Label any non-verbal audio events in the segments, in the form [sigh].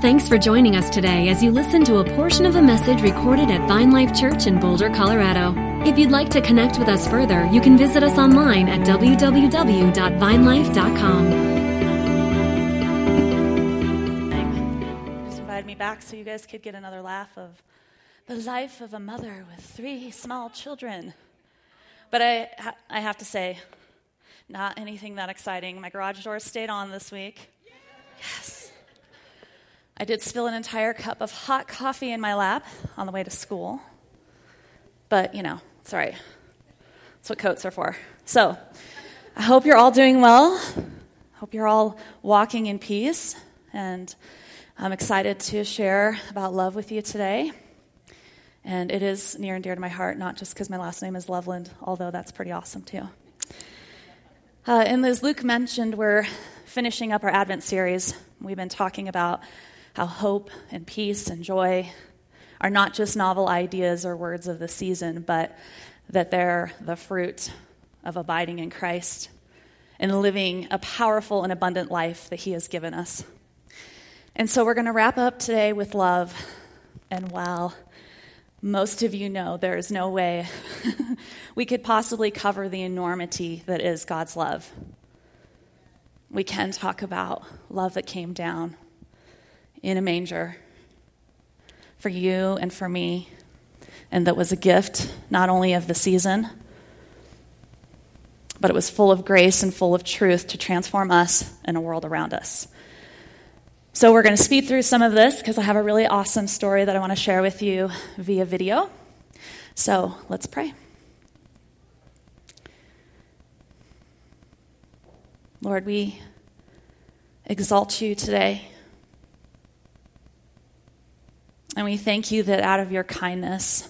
Thanks for joining us today as you listen to a portion of a message recorded at Vine Life Church in Boulder, Colorado. If you'd like to connect with us further, you can visit us online at www.vinelife.com. Just invited me back so you guys could get another laugh of the life of a mother with three small children. But I, I have to say, not anything that exciting. My garage door stayed on this week. Yes. I did spill an entire cup of hot coffee in my lap on the way to school. But, you know, it's all right. That's what coats are for. So, I hope you're all doing well. Hope you're all walking in peace. And I'm excited to share about love with you today. And it is near and dear to my heart, not just because my last name is Loveland, although that's pretty awesome too. Uh, and as Luke mentioned, we're finishing up our Advent series. We've been talking about how hope and peace and joy are not just novel ideas or words of the season, but that they're the fruit of abiding in Christ and living a powerful and abundant life that He has given us. And so we're going to wrap up today with love. And while most of you know there is no way [laughs] we could possibly cover the enormity that is God's love, we can talk about love that came down in a manger for you and for me, and that was a gift not only of the season, but it was full of grace and full of truth to transform us and a world around us. So, we're going to speed through some of this because I have a really awesome story that I want to share with you via video. So, let's pray. Lord, we exalt you today. And we thank you that out of your kindness,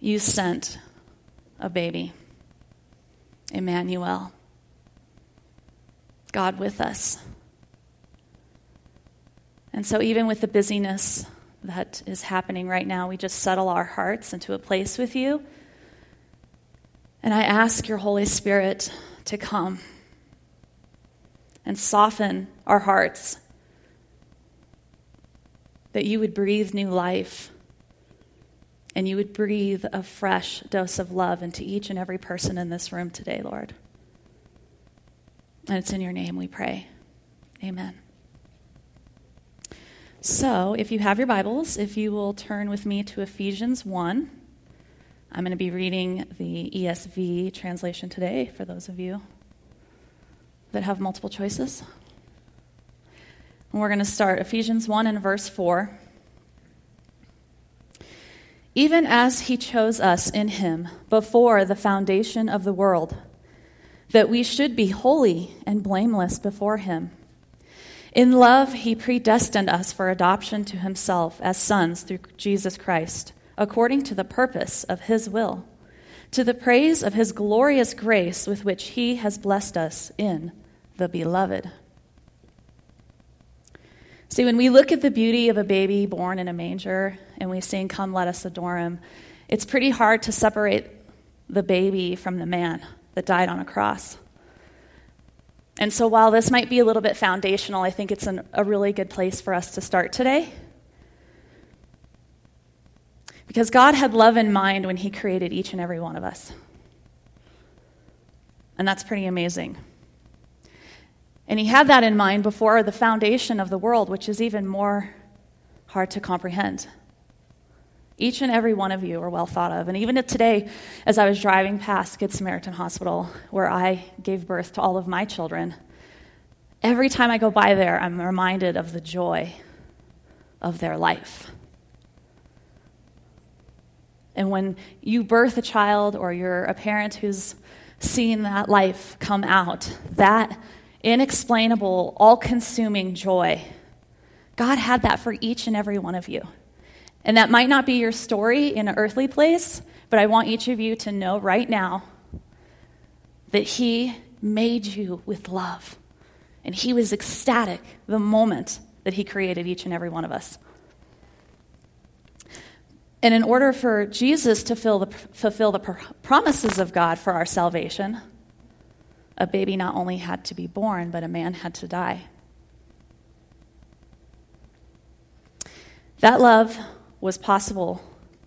you sent a baby, Emmanuel, God with us. And so, even with the busyness that is happening right now, we just settle our hearts into a place with you. And I ask your Holy Spirit to come and soften our hearts that you would breathe new life and you would breathe a fresh dose of love into each and every person in this room today, Lord. And it's in your name we pray. Amen. So, if you have your Bibles, if you will turn with me to Ephesians 1, I'm going to be reading the ESV translation today for those of you that have multiple choices. We're going to start Ephesians 1 and verse 4. Even as he chose us in him before the foundation of the world, that we should be holy and blameless before him. In love, he predestined us for adoption to himself as sons through Jesus Christ, according to the purpose of his will, to the praise of his glorious grace with which he has blessed us in the beloved. See, when we look at the beauty of a baby born in a manger and we sing, Come, let us adore him, it's pretty hard to separate the baby from the man that died on a cross. And so, while this might be a little bit foundational, I think it's an, a really good place for us to start today. Because God had love in mind when He created each and every one of us. And that's pretty amazing. And he had that in mind before the foundation of the world, which is even more hard to comprehend. Each and every one of you are well thought of. And even today, as I was driving past Good Samaritan Hospital, where I gave birth to all of my children, every time I go by there, I'm reminded of the joy of their life. And when you birth a child or you're a parent who's seen that life come out, that inexplainable, all consuming joy. God had that for each and every one of you. And that might not be your story in an earthly place, but I want each of you to know right now that He made you with love. And He was ecstatic the moment that He created each and every one of us. And in order for Jesus to the, fulfill the promises of God for our salvation, a baby not only had to be born, but a man had to die. That love was possible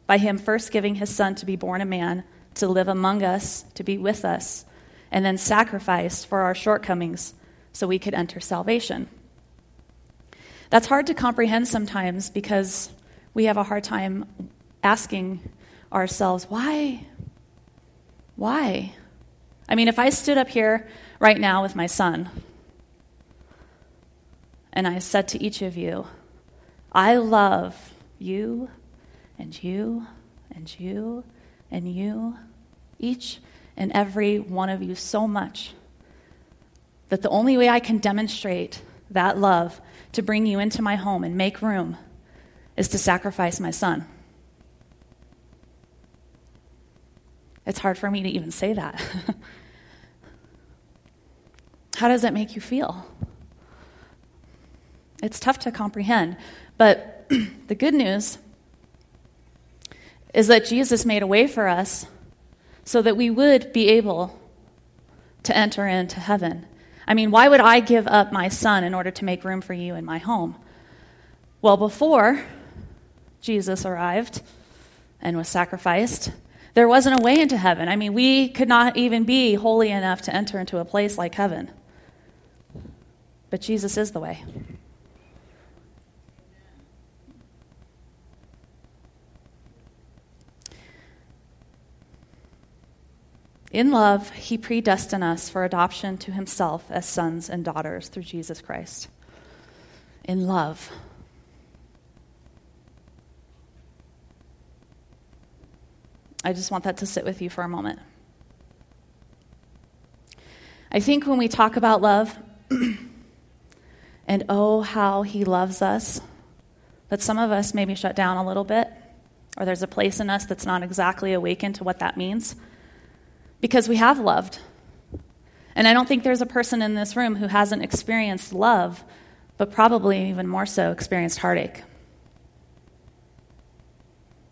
by him first giving his son to be born a man, to live among us, to be with us, and then sacrificed for our shortcomings so we could enter salvation. That's hard to comprehend sometimes because we have a hard time asking ourselves, why? Why? I mean, if I stood up here right now with my son and I said to each of you, I love you and you and you and you, each and every one of you so much that the only way I can demonstrate that love to bring you into my home and make room is to sacrifice my son. It's hard for me to even say that. [laughs] How does that make you feel? It's tough to comprehend, but [clears throat] the good news is that Jesus made a way for us so that we would be able to enter into heaven. I mean, why would I give up my son in order to make room for you in my home? Well, before Jesus arrived and was sacrificed, there wasn't a way into heaven. I mean, we could not even be holy enough to enter into a place like heaven. But Jesus is the way. In love, he predestined us for adoption to himself as sons and daughters through Jesus Christ. In love. I just want that to sit with you for a moment. I think when we talk about love, [clears throat] and oh, how he loves us, that some of us maybe shut down a little bit, or there's a place in us that's not exactly awakened to what that means because we have loved. And I don't think there's a person in this room who hasn't experienced love, but probably even more so experienced heartache.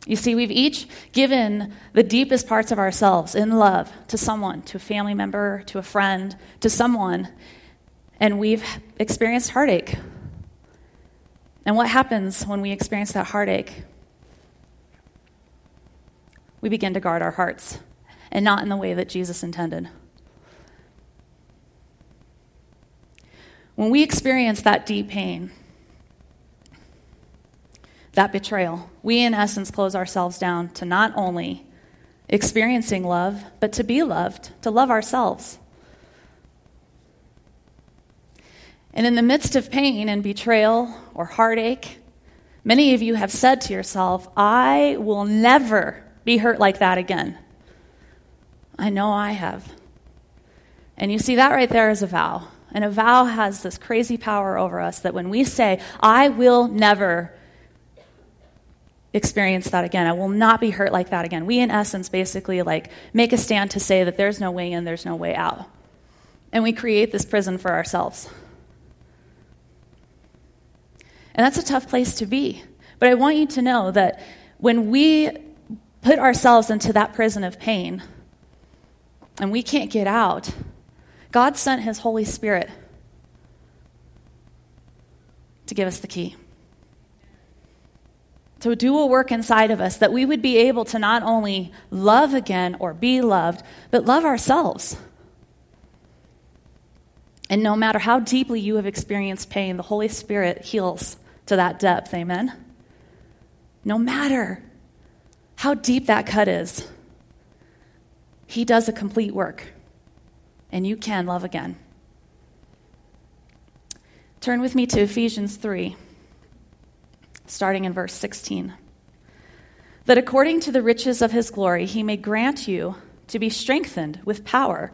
You see, we've each given the deepest parts of ourselves in love to someone, to a family member, to a friend, to someone, and we've experienced heartache. And what happens when we experience that heartache? We begin to guard our hearts and not in the way that Jesus intended. When we experience that deep pain, that betrayal, we in essence close ourselves down to not only experiencing love, but to be loved, to love ourselves. And in the midst of pain and betrayal or heartache, many of you have said to yourself, I will never be hurt like that again. I know I have. And you see, that right there is a vow. And a vow has this crazy power over us that when we say, I will never experience that again, I will not be hurt like that again, we in essence basically like make a stand to say that there's no way in, there's no way out. And we create this prison for ourselves. And that's a tough place to be. But I want you to know that when we put ourselves into that prison of pain, and we can't get out, God sent His Holy Spirit to give us the key. To do a work inside of us that we would be able to not only love again or be loved, but love ourselves. And no matter how deeply you have experienced pain, the Holy Spirit heals to that depth. Amen? No matter how deep that cut is. He does a complete work, and you can love again. Turn with me to Ephesians 3, starting in verse 16. That according to the riches of his glory, he may grant you to be strengthened with power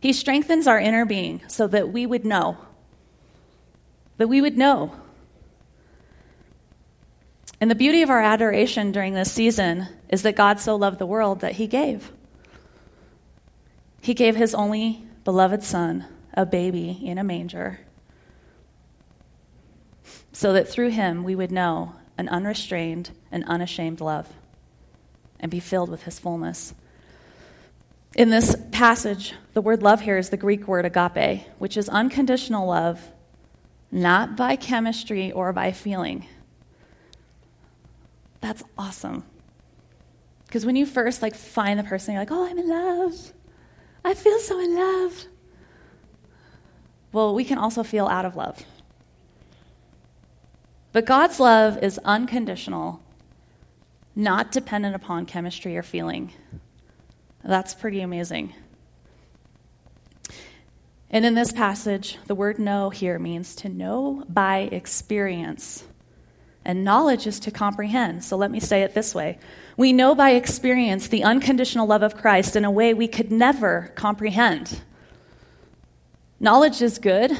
He strengthens our inner being so that we would know. That we would know. And the beauty of our adoration during this season is that God so loved the world that he gave. He gave his only beloved son, a baby in a manger, so that through him we would know an unrestrained and unashamed love and be filled with his fullness. In this passage, the word love here is the Greek word agape, which is unconditional love, not by chemistry or by feeling. That's awesome. Because when you first like find the person, you're like, "Oh, I'm in love. I feel so in love." Well, we can also feel out of love. But God's love is unconditional, not dependent upon chemistry or feeling. That's pretty amazing. And in this passage, the word know here means to know by experience. And knowledge is to comprehend. So let me say it this way We know by experience the unconditional love of Christ in a way we could never comprehend. Knowledge is good,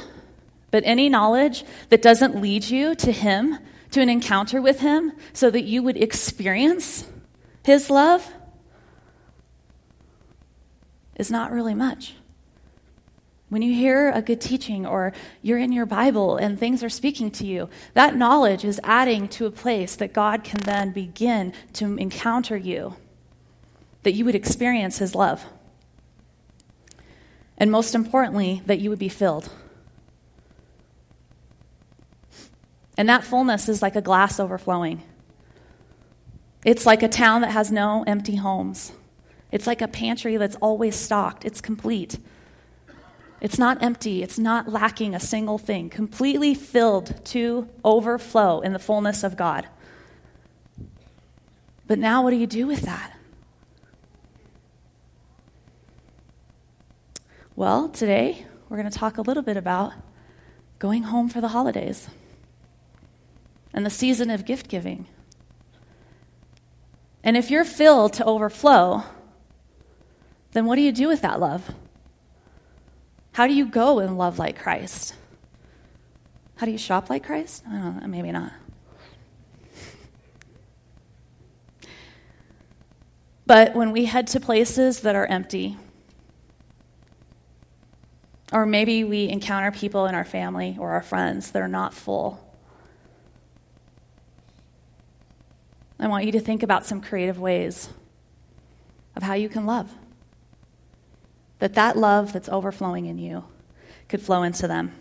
but any knowledge that doesn't lead you to Him, to an encounter with Him, so that you would experience His love, is not really much. When you hear a good teaching or you're in your Bible and things are speaking to you, that knowledge is adding to a place that God can then begin to encounter you, that you would experience His love. And most importantly, that you would be filled. And that fullness is like a glass overflowing. It's like a town that has no empty homes. It's like a pantry that's always stocked, it's complete. It's not empty, it's not lacking a single thing, completely filled to overflow in the fullness of God. But now, what do you do with that? Well, today we're going to talk a little bit about going home for the holidays and the season of gift giving. And if you're filled to overflow, then what do you do with that love? How do you go and love like Christ? How do you shop like Christ? I don't know, maybe not. But when we head to places that are empty, or maybe we encounter people in our family or our friends that are not full, I want you to think about some creative ways of how you can love that that love that's overflowing in you could flow into them.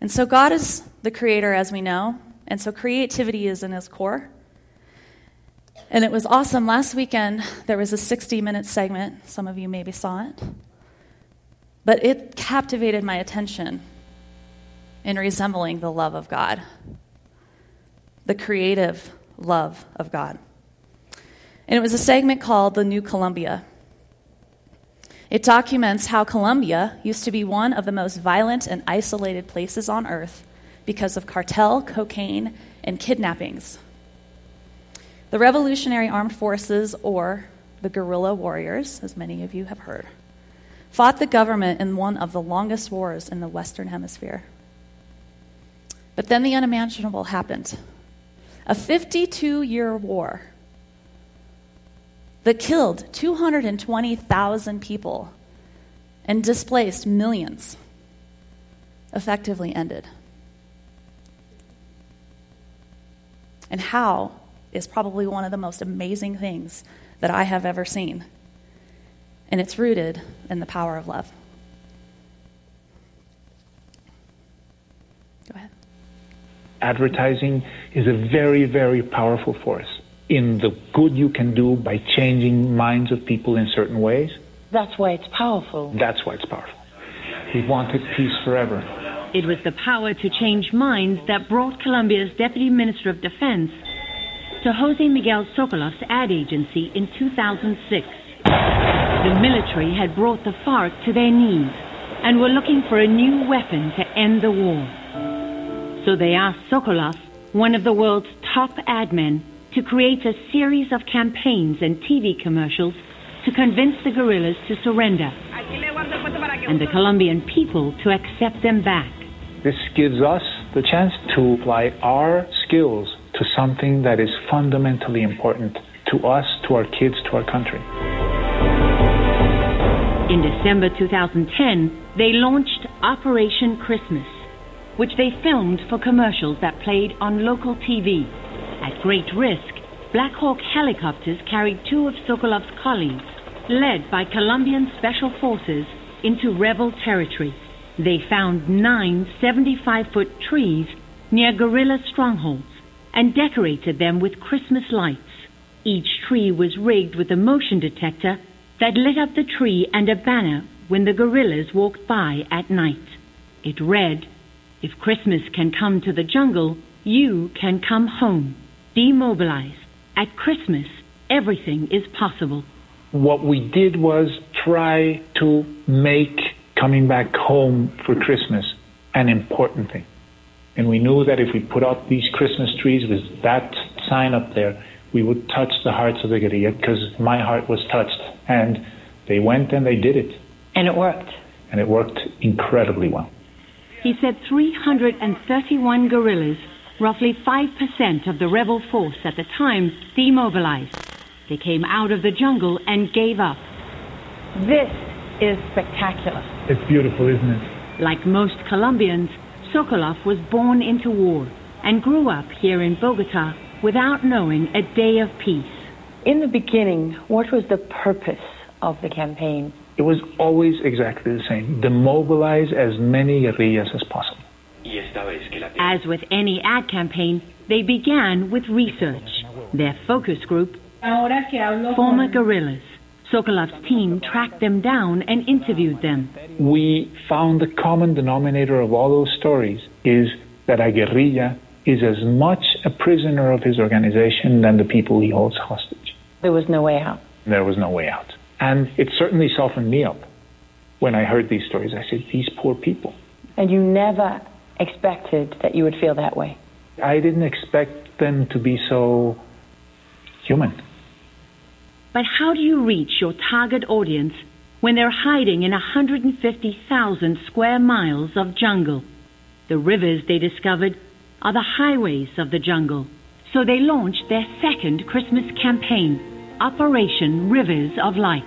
And so God is the creator, as we know, and so creativity is in his core. And it was awesome. Last weekend, there was a 60 minute segment. Some of you maybe saw it. But it captivated my attention in resembling the love of God, the creative love of God. And it was a segment called The New Colombia. It documents how Colombia used to be one of the most violent and isolated places on earth because of cartel, cocaine, and kidnappings. The Revolutionary Armed Forces, or the guerrilla warriors, as many of you have heard, fought the government in one of the longest wars in the Western Hemisphere. But then the unimaginable happened a 52 year war that killed 220,000 people and displaced millions, effectively ended. And how is probably one of the most amazing things that I have ever seen. And it's rooted in the power of love. Go ahead. Advertising is a very, very powerful force in the good you can do by changing minds of people in certain ways. That's why it's powerful. That's why it's powerful. He wanted peace forever. It was the power to change minds that brought Colombia's Deputy Minister of Defense to Jose Miguel Sokoloff's ad agency in 2006. The military had brought the FARC to their knees and were looking for a new weapon to end the war. So they asked Sokoloff, one of the world's top ad men, to create a series of campaigns and TV commercials to convince the guerrillas to surrender and the Colombian people to accept them back. This gives us the chance to apply our skills to something that is fundamentally important to us, to our kids, to our country. In December 2010, they launched Operation Christmas, which they filmed for commercials that played on local TV. At great risk, Black Hawk helicopters carried two of Sokoloff's colleagues, led by Colombian Special Forces, into rebel territory. They found nine 75 foot trees near guerrilla strongholds and decorated them with Christmas lights. Each tree was rigged with a motion detector that lit up the tree and a banner when the guerrillas walked by at night. It read, If Christmas can come to the jungle, you can come home. Demobilize. At Christmas, everything is possible. What we did was try to make coming back home for Christmas an important thing. And we knew that if we put out these Christmas trees with that sign up there, we would touch the hearts of the guerrilla because my heart was touched. And they went and they did it. And it worked. And it worked incredibly well. He said 331 guerrillas, roughly 5% of the rebel force at the time, demobilized. They came out of the jungle and gave up. This is spectacular. It's beautiful, isn't it? Like most Colombians, Sokoloff was born into war and grew up here in Bogota without knowing a day of peace. In the beginning, what was the purpose of the campaign? It was always exactly the same demobilize as many guerrillas as possible. As with any ad campaign, they began with research. Their focus group, former guerrillas. Sokoloff's team tracked them down and interviewed them. We found the common denominator of all those stories is that a guerrilla is as much a prisoner of his organization than the people he holds hostage. There was no way out. There was no way out. And it certainly softened me up when I heard these stories. I said, these poor people. And you never expected that you would feel that way? I didn't expect them to be so human. But how do you reach your target audience when they're hiding in 150,000 square miles of jungle? The rivers they discovered are the highways of the jungle. So they launched their second Christmas campaign, Operation Rivers of Light.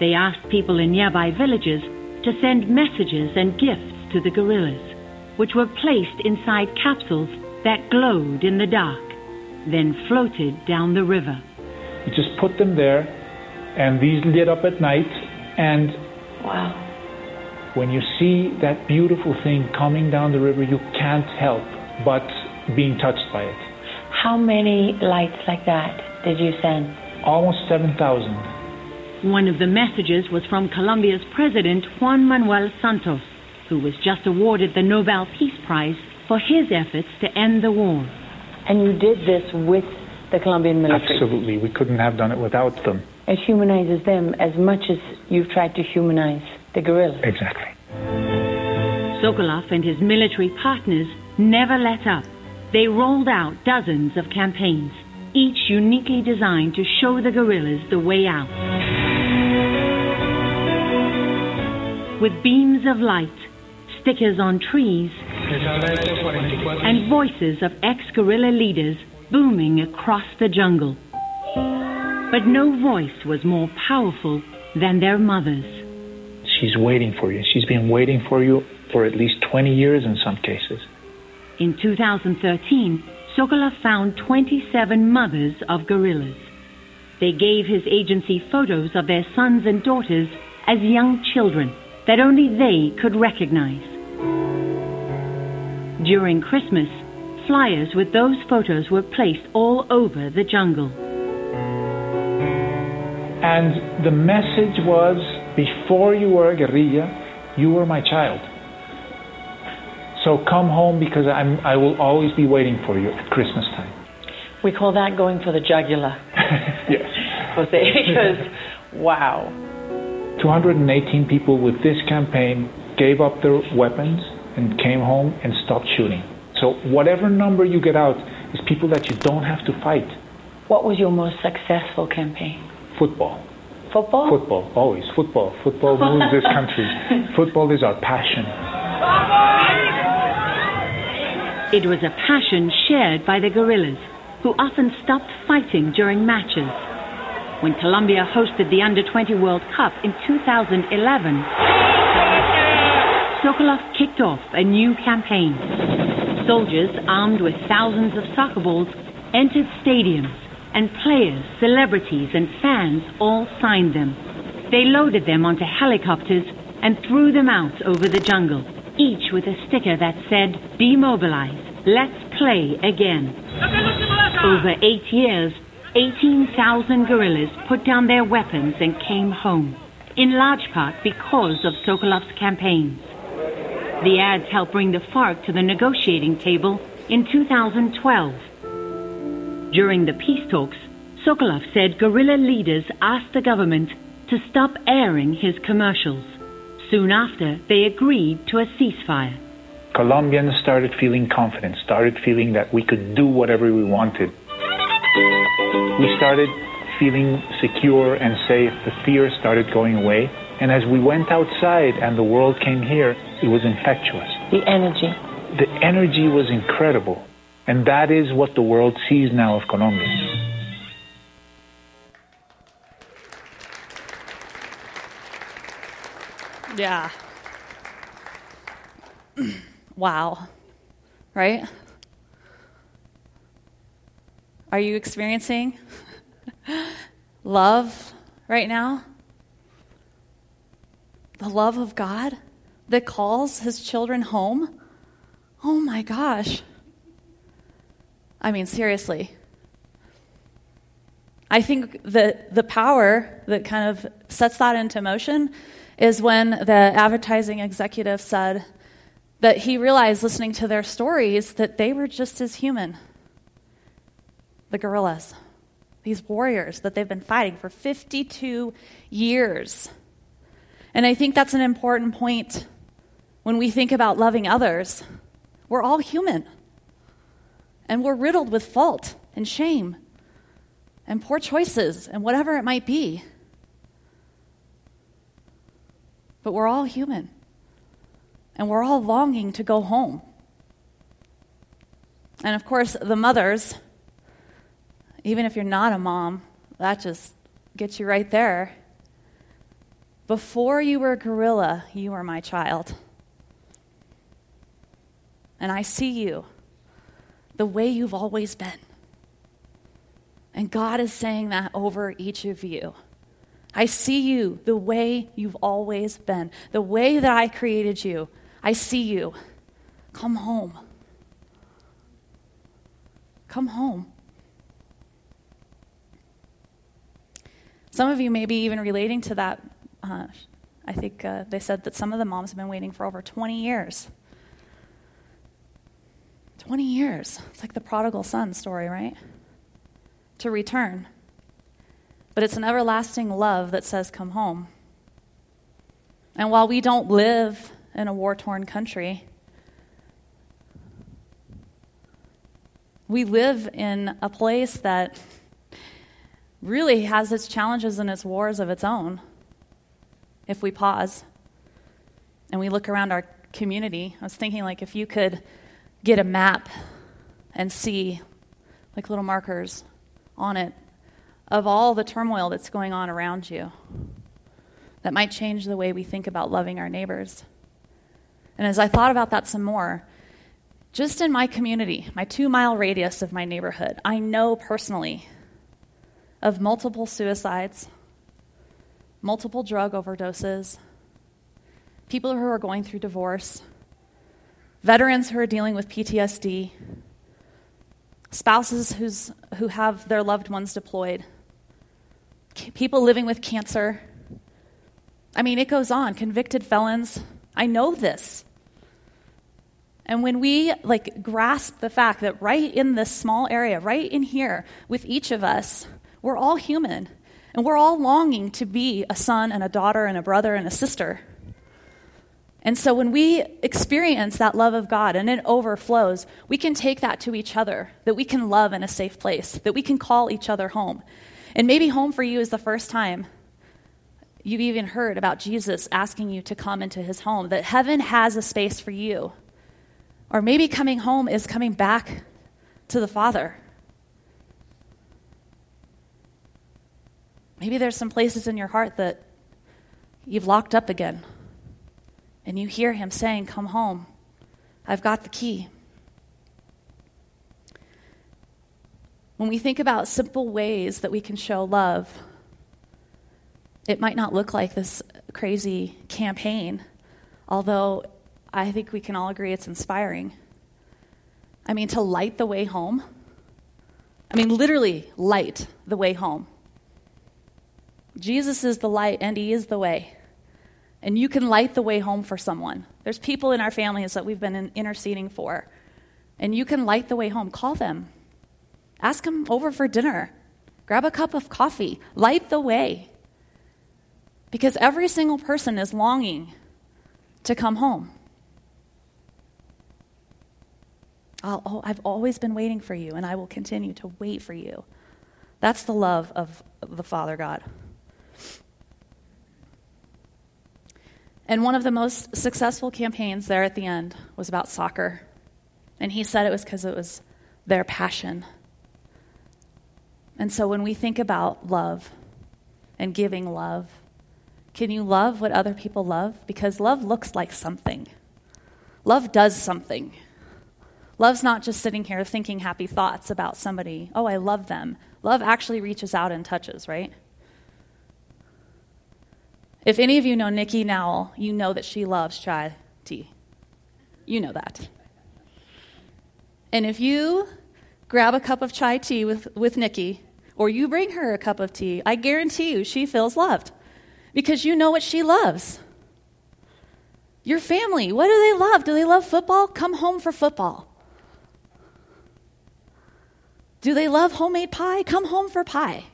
They asked people in nearby villages to send messages and gifts to the guerrillas, which were placed inside capsules that glowed in the dark, then floated down the river. You just put them there, and these lit up at night, and wow. When you see that beautiful thing coming down the river, you can't help but being touched by it. How many lights like that did you send? Almost 7,000. One of the messages was from Colombia's president, Juan Manuel Santos, who was just awarded the Nobel Peace Prize for his efforts to end the war. And you did this with the Colombian military? Absolutely. We couldn't have done it without them. It humanizes them as much as you've tried to humanize the guerrillas. Exactly. Sokoloff and his military partners never let up. They rolled out dozens of campaigns, each uniquely designed to show the guerrillas the way out. With beams of light, stickers on trees, and voices of ex guerrilla leaders booming across the jungle. But no voice was more powerful than their mother's. She's waiting for you. She's been waiting for you for at least 20 years in some cases. In 2013, Sokoloff found 27 mothers of guerrillas. They gave his agency photos of their sons and daughters as young children that only they could recognize. During Christmas, flyers with those photos were placed all over the jungle. And the message was before you were a guerrilla, you were my child. So come home because I'm, I will always be waiting for you at Christmas time. We call that going for the jugular. [laughs] yes. Jose, [laughs] because, wow. 218 people with this campaign gave up their weapons and came home and stopped shooting. So whatever number you get out is people that you don't have to fight. What was your most successful campaign? Football. Football? Football, always. Football. Football moves this country. [laughs] Football is our passion. It was a passion shared by the guerrillas, who often stopped fighting during matches. When Colombia hosted the Under 20 World Cup in 2011, Sokoloff kicked off a new campaign. Soldiers armed with thousands of soccer balls entered stadiums, and players, celebrities, and fans all signed them. They loaded them onto helicopters and threw them out over the jungle, each with a sticker that said, Demobilize, let's play again. Over eight years, 18,000 guerrillas put down their weapons and came home, in large part because of Sokoloff's campaigns. The ads helped bring the FARC to the negotiating table in 2012. During the peace talks, Sokoloff said guerrilla leaders asked the government to stop airing his commercials. Soon after, they agreed to a ceasefire. Colombians started feeling confident, started feeling that we could do whatever we wanted. We started feeling secure and safe. The fear started going away. And as we went outside and the world came here, it was infectious. The energy. The energy was incredible. And that is what the world sees now of Colombia. Yeah. [clears throat] wow. Right? Are you experiencing [laughs] love right now? The love of God that calls his children home? Oh my gosh. I mean, seriously. I think that the power that kind of sets that into motion is when the advertising executive said that he realized listening to their stories that they were just as human. The guerrillas, these warriors that they've been fighting for 52 years. And I think that's an important point when we think about loving others. We're all human, and we're riddled with fault and shame and poor choices and whatever it might be. But we're all human. And we're all longing to go home. And of course, the mothers, even if you're not a mom, that just gets you right there. Before you were a guerrilla, you were my child. And I see you the way you've always been. And God is saying that over each of you. I see you the way you've always been, the way that I created you. I see you. Come home. Come home. Some of you may be even relating to that. Uh, I think uh, they said that some of the moms have been waiting for over 20 years. 20 years. It's like the prodigal son story, right? To return. But it's an everlasting love that says, Come home. And while we don't live in a war torn country, we live in a place that really has its challenges and its wars of its own. If we pause and we look around our community, I was thinking, like, if you could get a map and see, like little markers on it, of all the turmoil that's going on around you that might change the way we think about loving our neighbors. And as I thought about that some more, just in my community, my two mile radius of my neighborhood, I know personally of multiple suicides, multiple drug overdoses, people who are going through divorce, veterans who are dealing with PTSD, spouses who's, who have their loved ones deployed, people living with cancer. I mean, it goes on. Convicted felons. I know this. And when we like grasp the fact that right in this small area, right in here, with each of us, we're all human. And we're all longing to be a son and a daughter and a brother and a sister. And so when we experience that love of God and it overflows, we can take that to each other, that we can love in a safe place, that we can call each other home. And maybe home for you is the first time you've even heard about Jesus asking you to come into his home, that heaven has a space for you Or maybe coming home is coming back to the Father. Maybe there's some places in your heart that you've locked up again. And you hear Him saying, Come home. I've got the key. When we think about simple ways that we can show love, it might not look like this crazy campaign, although I think we can all agree it's inspiring. I mean, to light the way home. I mean, literally, light the way home. Jesus is the light and He is the way. And you can light the way home for someone. There's people in our families that we've been interceding for. And you can light the way home. Call them, Ask them over for dinner. Grab a cup of coffee. Light the way. Because every single person is longing to come home. oh, I've always been waiting for you, and I will continue to wait for you. That's the love of the Father God. And one of the most successful campaigns there at the end was about soccer. And he said it was because it was their passion. And so when we think about love and giving love, can you love what other people love? Because love looks like something. Love does something. Love's not just sitting here thinking happy thoughts about somebody. Oh, I love them. Love actually reaches out and touches, right? If any of you know Nikki Nowell, you know that she loves chai tea. You know that. And if you grab a cup of chai tea with, with Nikki or you bring her a cup of tea, I guarantee you she feels loved because you know what she loves. Your family, what do they love? Do they love football? Come home for football. Do they love homemade pie? Come home for pie.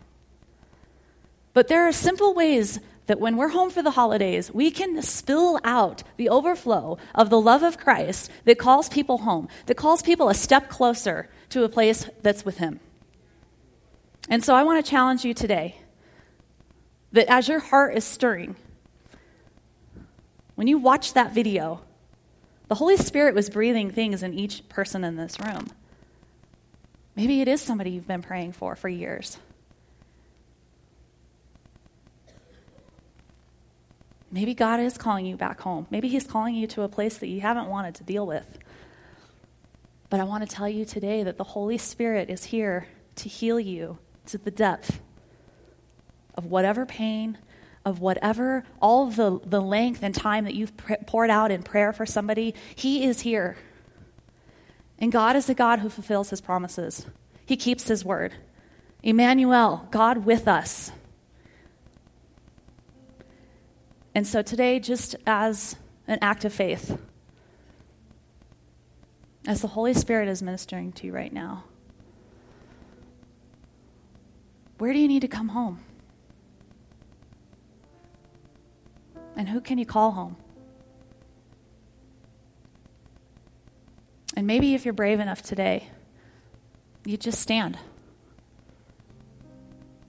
But there are simple ways that when we're home for the holidays, we can spill out the overflow of the love of Christ that calls people home, that calls people a step closer to a place that's with Him. And so I want to challenge you today that as your heart is stirring, when you watch that video, the Holy Spirit was breathing things in each person in this room. Maybe it is somebody you've been praying for for years. Maybe God is calling you back home. Maybe He's calling you to a place that you haven't wanted to deal with. But I want to tell you today that the Holy Spirit is here to heal you to the depth of whatever pain, of whatever, all the, the length and time that you've pr- poured out in prayer for somebody, He is here. And God is a God who fulfills His promises, He keeps His word. Emmanuel, God with us. And so today, just as an act of faith, as the Holy Spirit is ministering to you right now, Where do you need to come home? And who can you call home? And maybe if you're brave enough today, you just stand.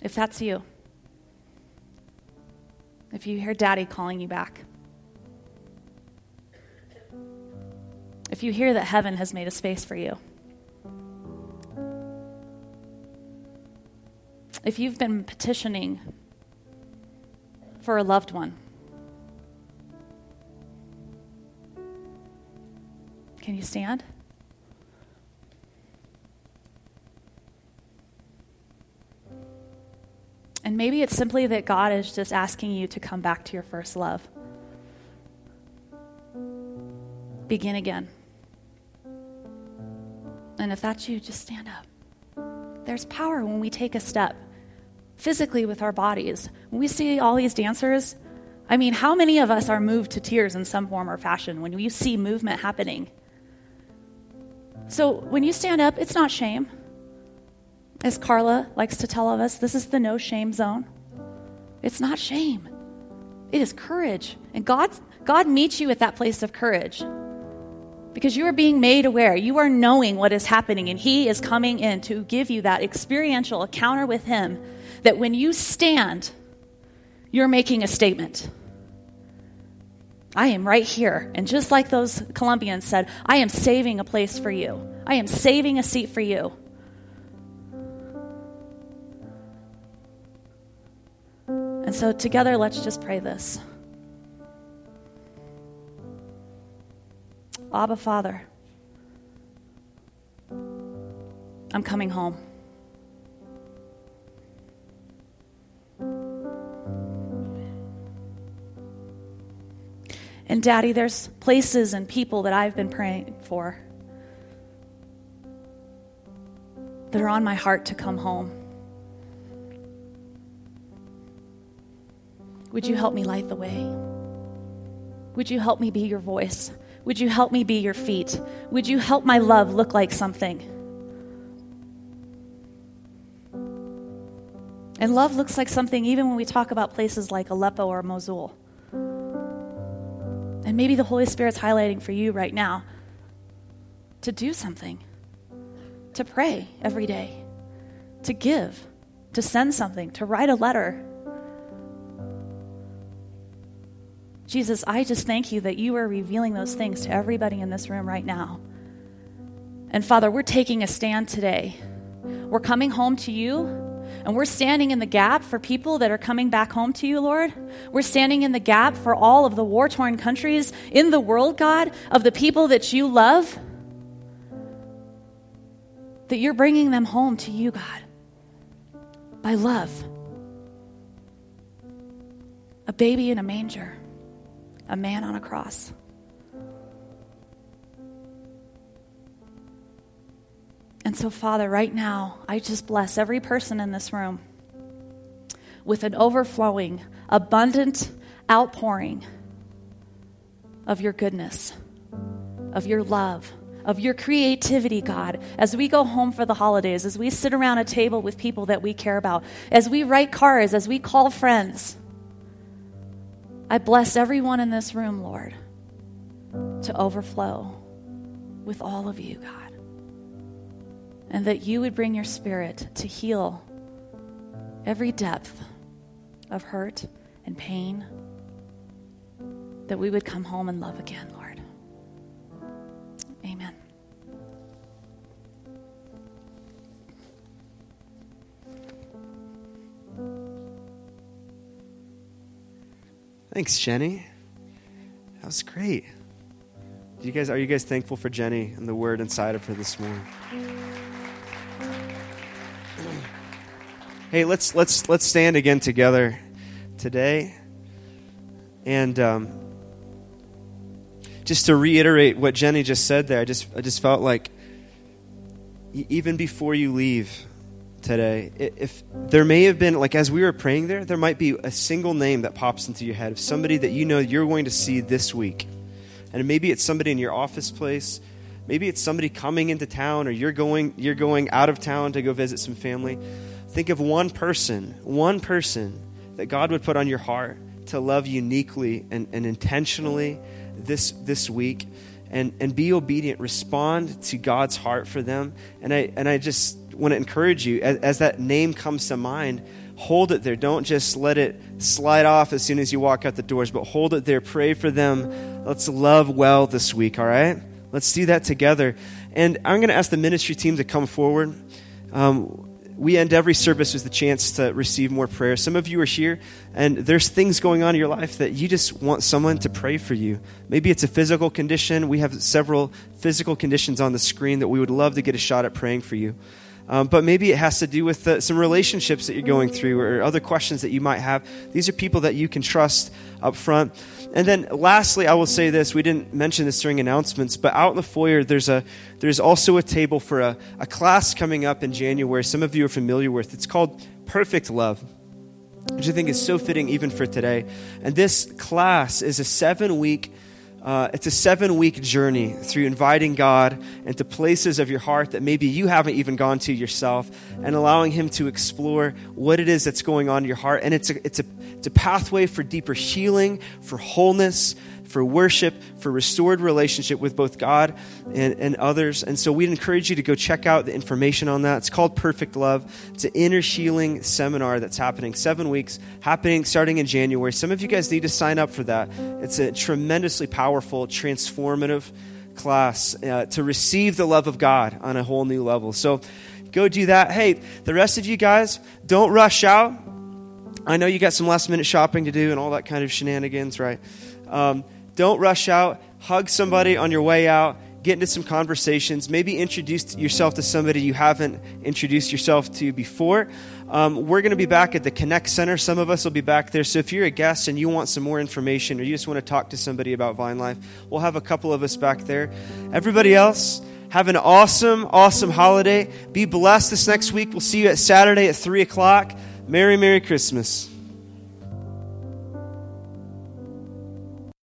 If that's you. If you hear daddy calling you back. If you hear that heaven has made a space for you. if you've been petitioning for a loved one, can you stand? And maybe it's simply that God is just asking you to come back to your first love. Begin again. And if that's you, just stand up. There's power when we take a step physically with our bodies. When we see all these dancers, I mean, how many of us are moved to tears in some form or fashion when you see movement happening? So when you stand up, it's not shame. As Carla likes to tell of us, this is the no shame zone. It's not shame. It is courage. And God, God meets you at that place of courage because you are being made aware. You are knowing what is happening, and He is coming in to give you that experiential encounter with Him that when you stand, you're making a statement. I am right here. And just like those Colombians said, I am saving a place for you. I am saving a seat for you. And so, together, let's just pray this. Abba, Father, I'm coming home. And Daddy, there's places and people that I've been praying for that are on my heart to come home. Would you help me light the way? Would you help me be your voice? Would you help me be your feet? Would you help my love look like something? And love looks like something even when we talk about places like Aleppo or Mosul. And maybe the Holy Spirit's highlighting for you right now to do something, to pray every day, to give, to send something, to write a letter. Jesus, I just thank you that you are revealing those things to everybody in this room right now. And Father, we're taking a stand today. We're coming home to you and we're standing in the gap for people that are coming back home to you, Lord. We're standing in the gap for all of the war torn countries in the world, God, of the people that you love. That you're bringing them home to you, God, by love. A baby in a manger, a man on a cross. And so, Father, right now, I just bless every person in this room with an overflowing, abundant outpouring of your goodness, of your love, of your creativity, God, as we go home for the holidays, as we sit around a table with people that we care about, as we write cards, as we call friends. I bless everyone in this room, Lord, to overflow with all of you, God and that you would bring your spirit to heal every depth of hurt and pain, that we would come home and love again, Lord. Amen. Thanks, Jenny. That was great. You guys are you guys thankful for Jenny and the word inside of her this morning? Hey, let's let's let's stand again together today, and um, just to reiterate what Jenny just said there, I just I just felt like even before you leave today, if there may have been like as we were praying there, there might be a single name that pops into your head of somebody that you know you're going to see this week, and maybe it's somebody in your office place. Maybe it's somebody coming into town or you're going you're going out of town to go visit some family Think of one person, one person that God would put on your heart to love uniquely and, and intentionally this, this week and, and be obedient. Respond to God's heart for them. And I, and I just want to encourage you, as, as that name comes to mind, hold it there. Don't just let it slide off as soon as you walk out the doors, but hold it there. Pray for them. Let's love well this week, all right? Let's do that together. And I'm going to ask the ministry team to come forward. Um, we end every service with the chance to receive more prayer. Some of you are here and there's things going on in your life that you just want someone to pray for you. Maybe it's a physical condition. We have several physical conditions on the screen that we would love to get a shot at praying for you. Um, but maybe it has to do with uh, some relationships that you're going through or other questions that you might have. These are people that you can trust up front. And then lastly, I will say this. We didn't mention this during announcements, but out in the foyer, there's, a, there's also a table for a, a class coming up in January. Some of you are familiar with. It's called Perfect Love which I think is so fitting even for today. And this class is a seven week uh, it's a seven week journey through inviting God into places of your heart that maybe you haven't even gone to yourself and allowing Him to explore what it is that's going on in your heart. And it's a, it's a, it's a pathway for deeper healing, for wholeness, for worship, for restored relationship with both God and, and others. And so we'd encourage you to go check out the information on that. It's called Perfect Love. It's an inner healing seminar that's happening seven weeks, happening starting in January. Some of you guys need to sign up for that. It's a tremendously powerful, transformative class uh, to receive the love of God on a whole new level. So go do that. Hey, the rest of you guys, don't rush out. I know you got some last minute shopping to do and all that kind of shenanigans, right? Um, don't rush out. Hug somebody on your way out. Get into some conversations. Maybe introduce yourself to somebody you haven't introduced yourself to before. Um, we're going to be back at the Connect Center. Some of us will be back there. So if you're a guest and you want some more information or you just want to talk to somebody about Vine Life, we'll have a couple of us back there. Everybody else, have an awesome, awesome holiday. Be blessed this next week. We'll see you at Saturday at 3 o'clock. Merry, Merry Christmas.